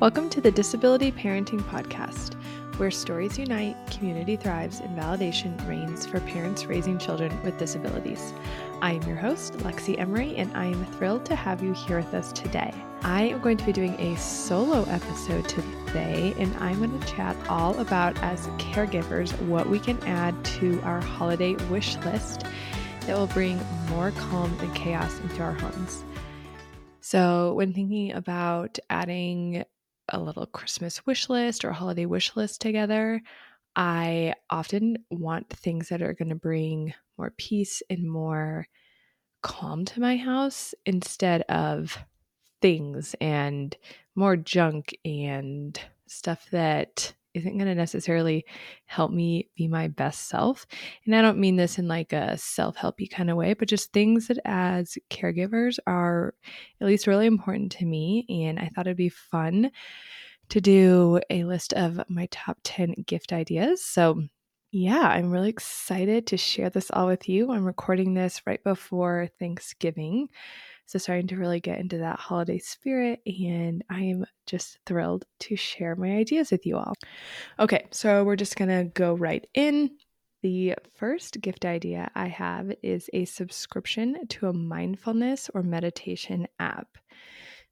Welcome to the Disability Parenting Podcast, where stories unite, community thrives, and validation reigns for parents raising children with disabilities. I am your host, Lexi Emery, and I am thrilled to have you here with us today. I am going to be doing a solo episode today, and I'm going to chat all about, as caregivers, what we can add to our holiday wish list that will bring more calm and chaos into our homes. So, when thinking about adding a little Christmas wish list or holiday wish list together, I often want things that are going to bring more peace and more calm to my house instead of things and more junk and stuff that isn't going to necessarily help me be my best self. And I don't mean this in like a self helpy kind of way, but just things that as caregivers are at least really important to me. And I thought it'd be fun to do a list of my top 10 gift ideas. So, yeah, I'm really excited to share this all with you. I'm recording this right before Thanksgiving. So, starting to really get into that holiday spirit, and I am just thrilled to share my ideas with you all. Okay, so we're just gonna go right in. The first gift idea I have is a subscription to a mindfulness or meditation app.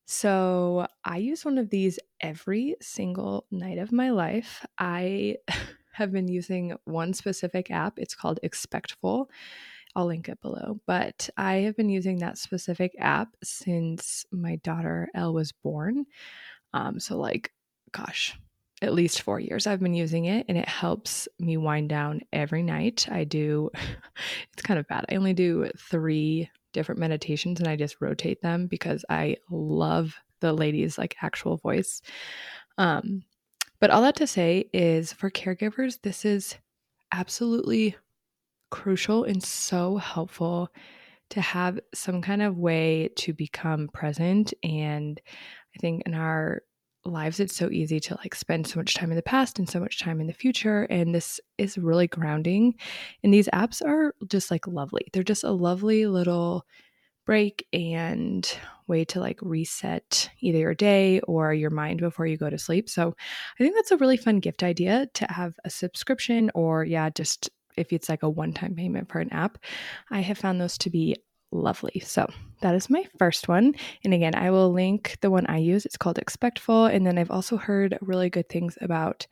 So I use one of these every single night of my life. I have been using one specific app. It's called Expectful. I'll link it below. But I have been using that specific app since my daughter Elle was born. Um, so, like, gosh, at least four years I've been using it, and it helps me wind down every night. I do, it's kind of bad. I only do three different meditations and I just rotate them because I love the lady's like actual voice. Um, but all that to say is for caregivers, this is absolutely crucial and so helpful to have some kind of way to become present. And I think in our lives it's so easy to like spend so much time in the past and so much time in the future and this is really grounding and these apps are just like lovely they're just a lovely little break and way to like reset either your day or your mind before you go to sleep so i think that's a really fun gift idea to have a subscription or yeah just if it's like a one-time payment for an app i have found those to be lovely. So that is my first one. And again, I will link the one I use. It's called Expectful. And then I've also heard really good things about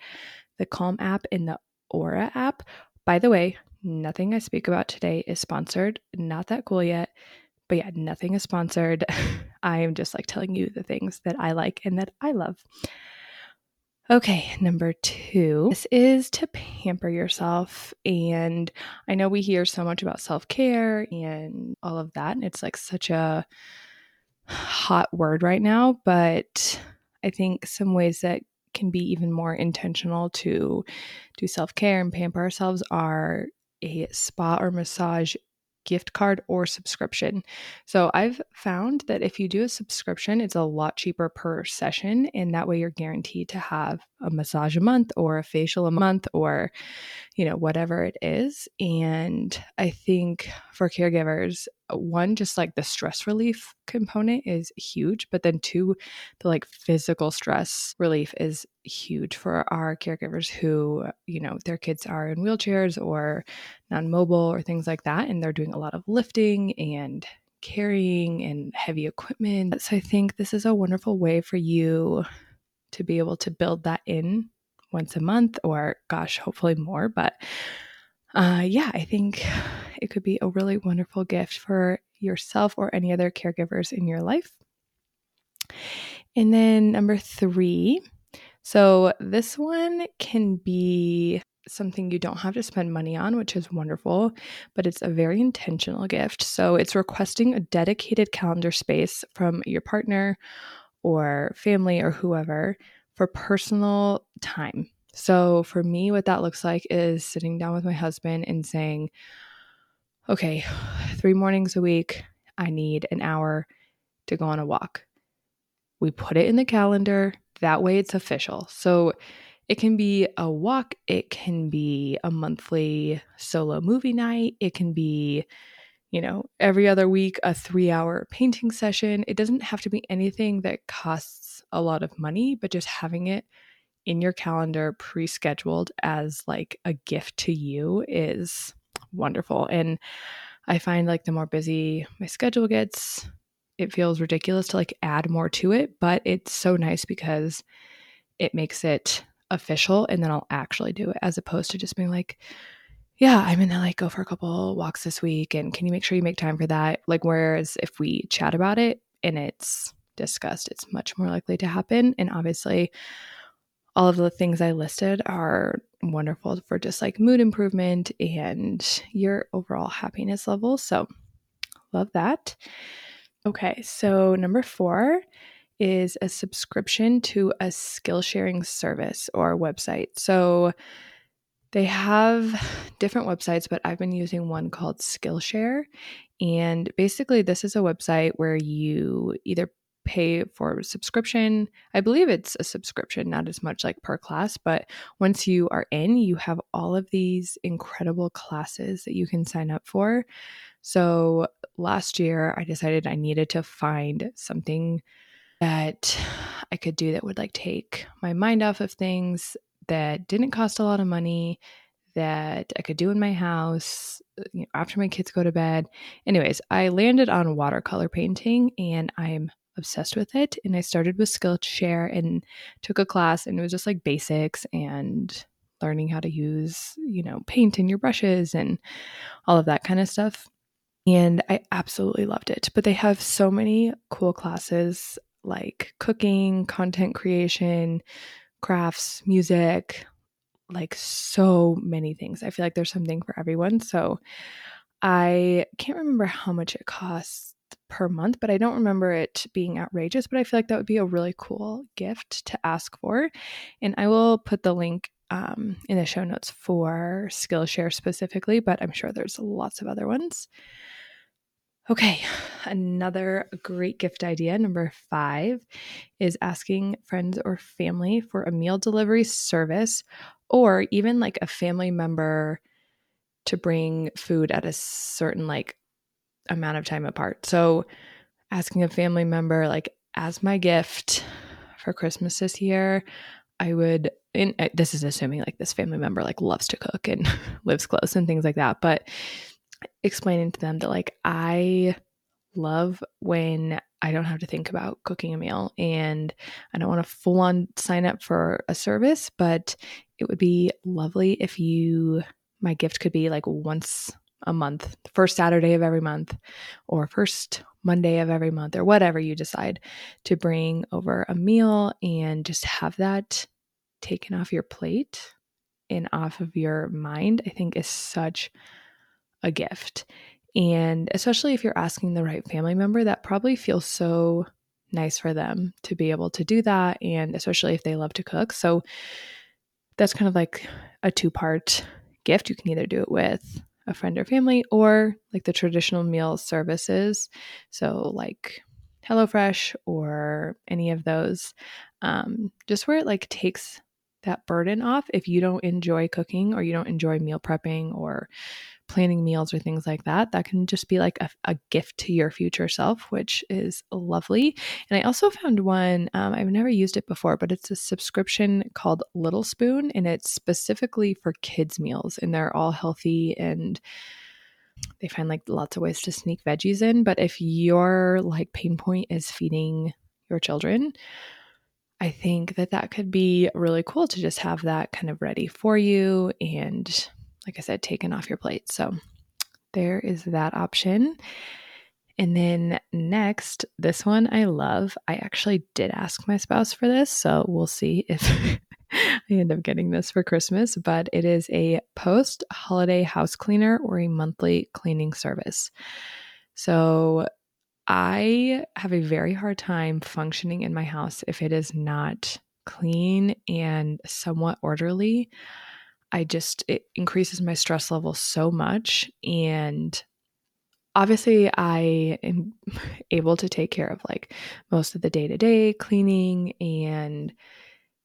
the Calm app and the Aura app. By the way, nothing I speak about today is sponsored. Not that cool yet. But yeah, nothing is sponsored. I am just like telling you the things that I like and that I love. Okay, number two, this is to pamper yourself. And I know we hear so much about self care and all of that. And it's like such a hot word right now. But I think some ways that can be even more intentional to do self care and pamper ourselves are a spa or massage gift card or subscription. So I've found that if you do a subscription, it's a lot cheaper per session. And that way you're guaranteed to have a massage a month or a facial a month or, you know, whatever it is. And I think for caregivers, one, just like the stress relief component is huge, but then two, the like physical stress relief is huge for our caregivers who, you know, their kids are in wheelchairs or non mobile or things like that. And they're doing a lot of lifting and carrying and heavy equipment. So I think this is a wonderful way for you to be able to build that in once a month or gosh, hopefully more. But uh, yeah, I think it could be a really wonderful gift for yourself or any other caregivers in your life. And then number three, so this one can be something you don't have to spend money on, which is wonderful, but it's a very intentional gift. So it's requesting a dedicated calendar space from your partner or family or whoever for personal time. So for me, what that looks like is sitting down with my husband and saying, okay, three mornings a week, I need an hour to go on a walk. We put it in the calendar. That way it's official. So it can be a walk, it can be a monthly solo movie night, it can be, you know, every other week a three hour painting session. It doesn't have to be anything that costs a lot of money, but just having it in your calendar pre scheduled as like a gift to you is wonderful. And I find like the more busy my schedule gets, it feels ridiculous to like add more to it, but it's so nice because it makes it official and then I'll actually do it as opposed to just being like, yeah, I'm gonna like go for a couple walks this week and can you make sure you make time for that? Like, whereas if we chat about it and it's discussed, it's much more likely to happen. And obviously, all of the things I listed are wonderful for just like mood improvement and your overall happiness level. So, love that. Okay, so number four is a subscription to a skill sharing service or website. So, they have different websites, but I've been using one called Skillshare. And basically, this is a website where you either pay for subscription. I believe it's a subscription, not as much like per class, but once you are in, you have all of these incredible classes that you can sign up for. So last year, I decided I needed to find something that I could do that would like take my mind off of things that didn't cost a lot of money that I could do in my house you know, after my kids go to bed. Anyways, I landed on watercolor painting and I'm obsessed with it. And I started with Skillshare and took a class, and it was just like basics and learning how to use, you know, paint in your brushes and all of that kind of stuff. And I absolutely loved it. But they have so many cool classes like cooking, content creation, crafts, music, like so many things. I feel like there's something for everyone. So I can't remember how much it costs per month, but I don't remember it being outrageous. But I feel like that would be a really cool gift to ask for. And I will put the link um, in the show notes for Skillshare specifically, but I'm sure there's lots of other ones. Okay, another great gift idea, number five, is asking friends or family for a meal delivery service or even like a family member to bring food at a certain like amount of time apart. So asking a family member, like, as my gift for Christmas this year, I would, and uh, this is assuming like this family member like loves to cook and lives close and things like that, but explaining to them that like I love when I don't have to think about cooking a meal and I don't want to full on sign up for a service, but it would be lovely if you, my gift could be like once a month, first Saturday of every month, or first Monday of every month, or whatever you decide to bring over a meal and just have that taken off your plate and off of your mind, I think is such a gift. And especially if you're asking the right family member, that probably feels so nice for them to be able to do that. And especially if they love to cook. So that's kind of like a two part gift. You can either do it with a friend or family, or like the traditional meal services. So, like HelloFresh or any of those, um, just where it like takes that burden off if you don't enjoy cooking or you don't enjoy meal prepping or planning meals or things like that. That can just be like a, a gift to your future self, which is lovely. And I also found one, um, I've never used it before, but it's a subscription called Little Spoon, and it's specifically for kids' meals, and they're all healthy and they find like lots of ways to sneak veggies in. But if your like pain point is feeding your children, I think that that could be really cool to just have that kind of ready for you and like I said, taken off your plate. So there is that option. And then next, this one I love. I actually did ask my spouse for this, so we'll see if I end up getting this for Christmas, but it is a post holiday house cleaner or a monthly cleaning service. So I have a very hard time functioning in my house if it is not clean and somewhat orderly. I just, it increases my stress level so much. And obviously, I am able to take care of like most of the day to day cleaning and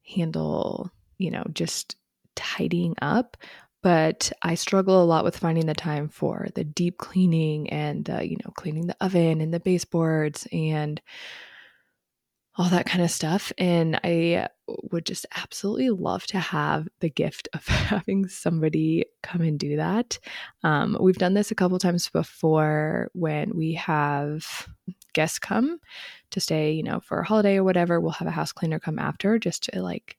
handle, you know, just tidying up. But I struggle a lot with finding the time for the deep cleaning and, you know, cleaning the oven and the baseboards and all that kind of stuff. And I would just absolutely love to have the gift of having somebody come and do that. Um, we've done this a couple times before when we have guests come to stay, you know, for a holiday or whatever. We'll have a house cleaner come after just to like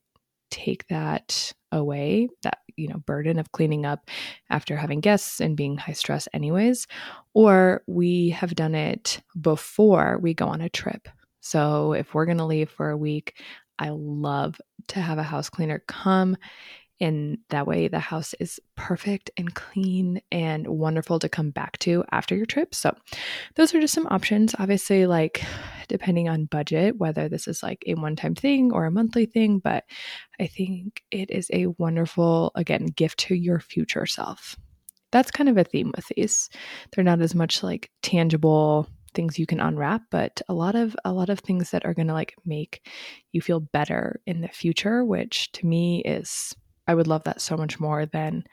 take that away, that, you know, burden of cleaning up after having guests and being high stress, anyways. Or we have done it before we go on a trip. So if we're going to leave for a week, I love to have a house cleaner come. And that way, the house is perfect and clean and wonderful to come back to after your trip. So, those are just some options. Obviously, like depending on budget, whether this is like a one time thing or a monthly thing, but I think it is a wonderful, again, gift to your future self. That's kind of a theme with these. They're not as much like tangible things you can unwrap but a lot of a lot of things that are going to like make you feel better in the future which to me is i would love that so much more than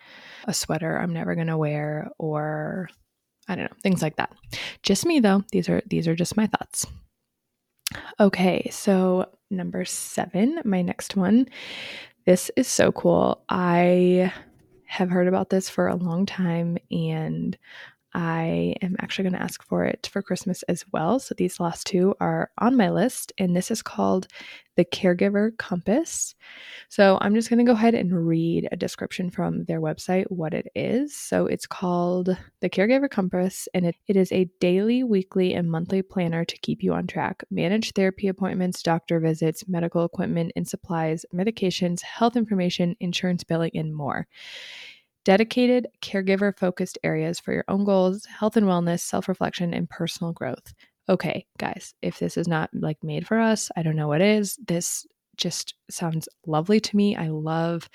a sweater i'm never going to wear or i don't know things like that just me though these are these are just my thoughts okay so number 7 my next one. This is so cool. I have heard about this for a long time and I am actually going to ask for it for Christmas as well. So these last two are on my list, and this is called the Caregiver Compass. So I'm just going to go ahead and read a description from their website what it is. So it's called the Caregiver Compass, and it, it is a daily, weekly, and monthly planner to keep you on track. Manage therapy appointments, doctor visits, medical equipment and supplies, medications, health information, insurance billing, and more dedicated caregiver focused areas for your own goals, health and wellness, self reflection, and personal growth. Okay, guys, if this is not like made for us, I don't know what is. This just sounds lovely to me. I love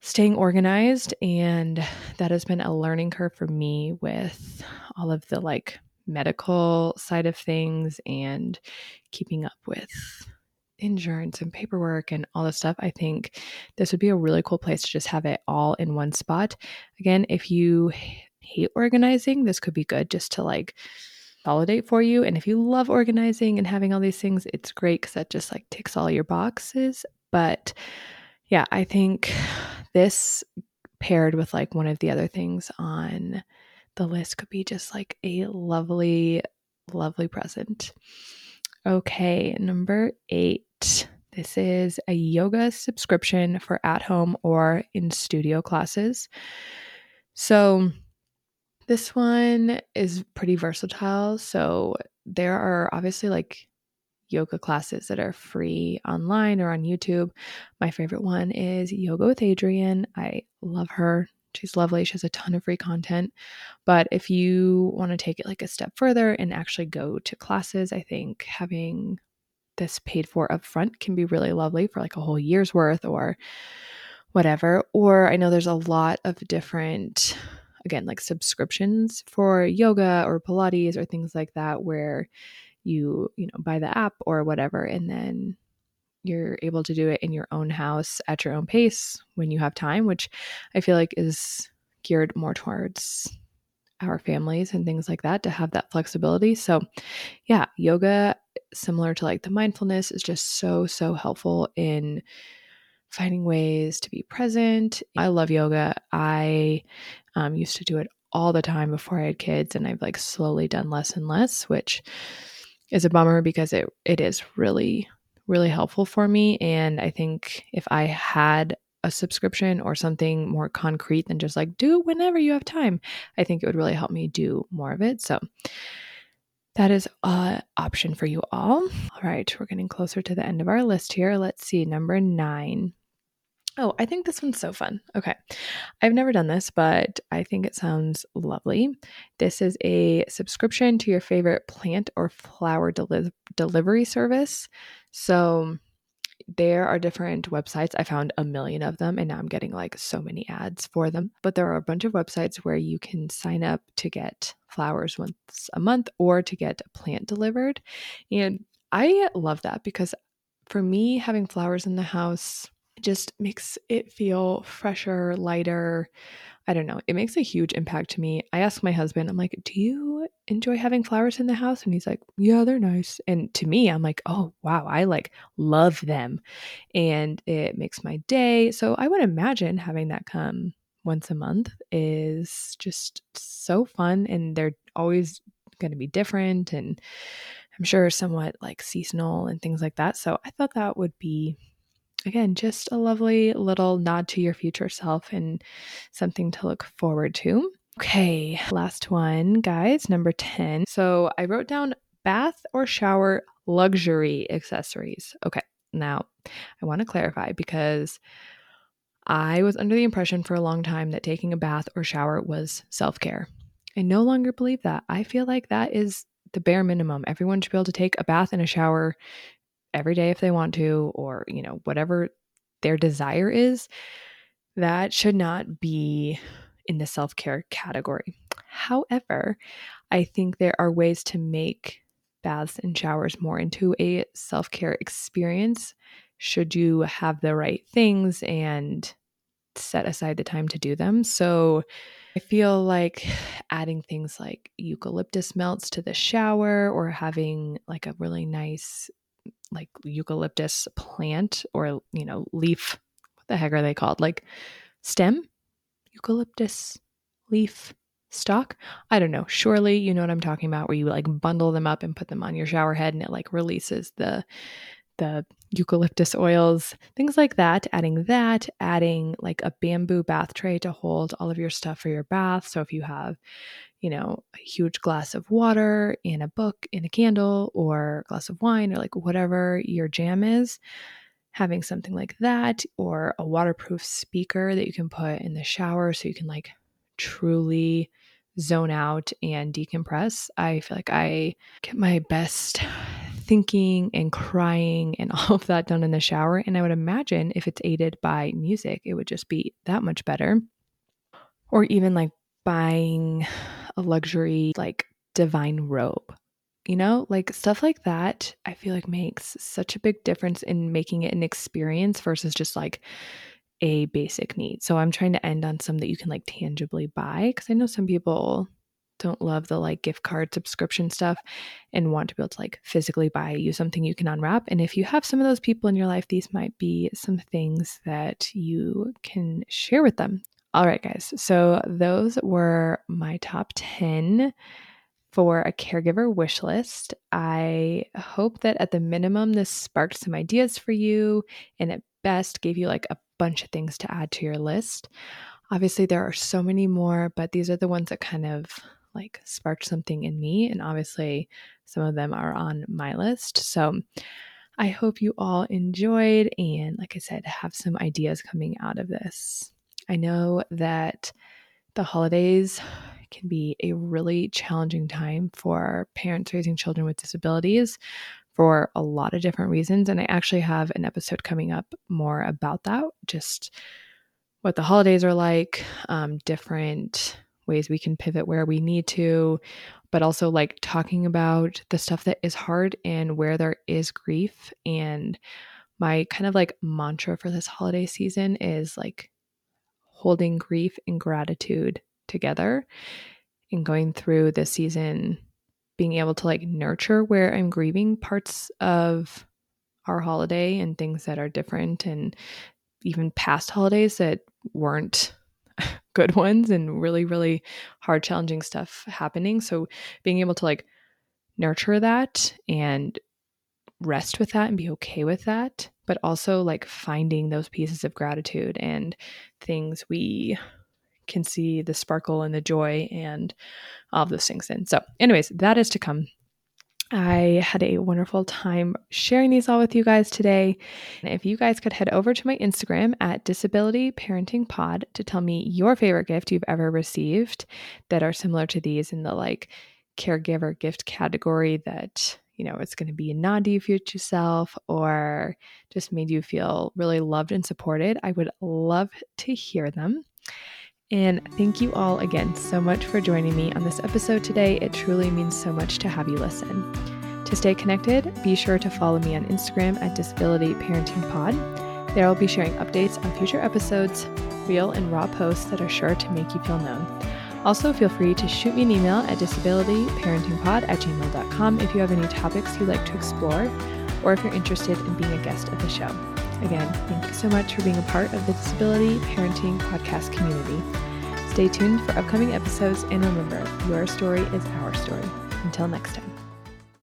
staying organized, and that has been a learning curve for me with all of the like medical side of things and keeping up with insurance and paperwork and all this stuff, I think this would be a really cool place to just have it all in one spot. Again, if you hate organizing, this could be good just to like validate for you. And if you love organizing and having all these things, it's great because that just like ticks all your boxes. But yeah, I think this paired with like one of the other things on the list could be just like a lovely, lovely present. Okay, number eight. This is a yoga subscription for at home or in studio classes. So, this one is pretty versatile. So, there are obviously like yoga classes that are free online or on YouTube. My favorite one is Yoga with Adriene. I love her. She's lovely. She has a ton of free content. But if you want to take it like a step further and actually go to classes, I think having this paid for upfront can be really lovely for like a whole year's worth or whatever. Or I know there's a lot of different, again, like subscriptions for yoga or Pilates or things like that where you, you know, buy the app or whatever and then you're able to do it in your own house at your own pace when you have time, which I feel like is geared more towards our families and things like that to have that flexibility. So, yeah, yoga, similar to like the mindfulness, is just so, so helpful in finding ways to be present. I love yoga. I um, used to do it all the time before I had kids, and I've like slowly done less and less, which is a bummer because it it is really really helpful for me. And I think if I had a subscription or something more concrete than just like do whenever you have time, I think it would really help me do more of it. So that is an option for you all. All right, we're getting closer to the end of our list here. Let's see, number nine. Oh, I think this one's so fun. Okay. I've never done this, but I think it sounds lovely. This is a subscription to your favorite plant or flower deli- delivery service. So there are different websites. I found a million of them and now I'm getting like so many ads for them. But there are a bunch of websites where you can sign up to get flowers once a month or to get a plant delivered. And I love that because for me, having flowers in the house just makes it feel fresher, lighter. I don't know. It makes a huge impact to me. I ask my husband, I'm like, do you enjoy having flowers in the house? And he's like, yeah, they're nice. And to me, I'm like, oh, wow, I like love them. And it makes my day. So I would imagine having that come once a month is just so fun. And they're always going to be different. And I'm sure somewhat like seasonal and things like that. So I thought that would be again, just a lovely little nod to your future self and something to look forward to. Okay, last one, guys, number 10. So I wrote down bath or shower luxury accessories. Okay, now I want to clarify because I was under the impression for a long time that taking a bath or shower was self care. I no longer believe that. I feel like that is the bare minimum. Everyone should be able to take a bath and a shower every day if they want to, or, you know, whatever their desire is, that should not be in the self care category. However, I think there are ways to make baths and showers more into a self care experience should you have the right things and set aside the time to do them. So I feel like adding things like eucalyptus melts to the shower or having like a really nice like eucalyptus plant or, you know, leaf. What the heck are they called? Like stem? Eucalyptus leaf stock? I don't know. Surely you know what I'm talking about where you like bundle them up and put them on your shower head and it like releases the the eucalyptus oils, things like that. Adding that, adding like a bamboo bath tray to hold all of your stuff for your bath. So if you have, you know, a huge glass of water and a book and a candle or a glass of wine or like whatever your jam is, having something like that or a waterproof speaker that you can put in the shower so you can like truly zone out and decompress. I feel like I get my best thinking and crying and all of that done in the shower. And I would imagine if it's aided by music, it would just be that much better. Or even like buying a luxury like divine robe. You know, like stuff like that, I feel like makes such a big difference in making it an experience versus just like a basic need. So I'm trying to end on some that you can like tangibly buy because I know some people don't love the like gift card subscription stuff and want to be able to like physically buy you something you can unwrap. And if you have some of those people in your life, these might be some things that you can share with them. All right, guys. So those were my top 10 for a caregiver wish list. I hope that at the minimum, this sparked some ideas for you and at best gave you like a bunch of things to add to your list. Obviously, there are so many more, but these are the ones that kind of like sparked something in me. And obviously, some of them are on my list. So I hope you all enjoyed and, like I said, have some ideas coming out of this. I know that the holidays can be a really challenging time for parents raising children with disabilities for a lot of different reasons. And I actually have an episode coming up more about that, just what the holidays are like, um, different ways we can pivot where we need to, but also like talking about the stuff that is hard and where there is grief. And my kind of like mantra for this holiday season is like holding grief and gratitude together and going through this season being able to like nurture where I'm grieving parts of our holiday and things that are different and even past holidays that weren't good ones and really really hard challenging stuff happening. So being able to like nurture that and rest with that and be okay with that, but also like finding those pieces of gratitude and things we can see the sparkle and the joy and all of those things in. So, anyways, that is to come. I had a wonderful time sharing these all with you guys today. If you guys could head over to my Instagram at Disability Parenting Pod to tell me your favorite gift you've ever received that are similar to these in the like caregiver gift category that you know, it's going to be a nod to your future self or just made you feel really loved and supported, I would love to hear them. And thank you all again so much for joining me on this episode today. It truly means so much to have you listen. To stay connected, be sure to follow me on Instagram at Disability Parenting Pod. There I'll be sharing updates on future episodes, real and raw posts that are sure to make you feel known. Also, feel free to shoot me an email at disabilityparentingpod at gmail.com if you have any topics you'd like to explore or if you're interested in being a guest of the show. Again, thank you so much for being a part of the Disability Parenting Podcast community. Stay tuned for upcoming episodes and remember, your story is our story. Until next time.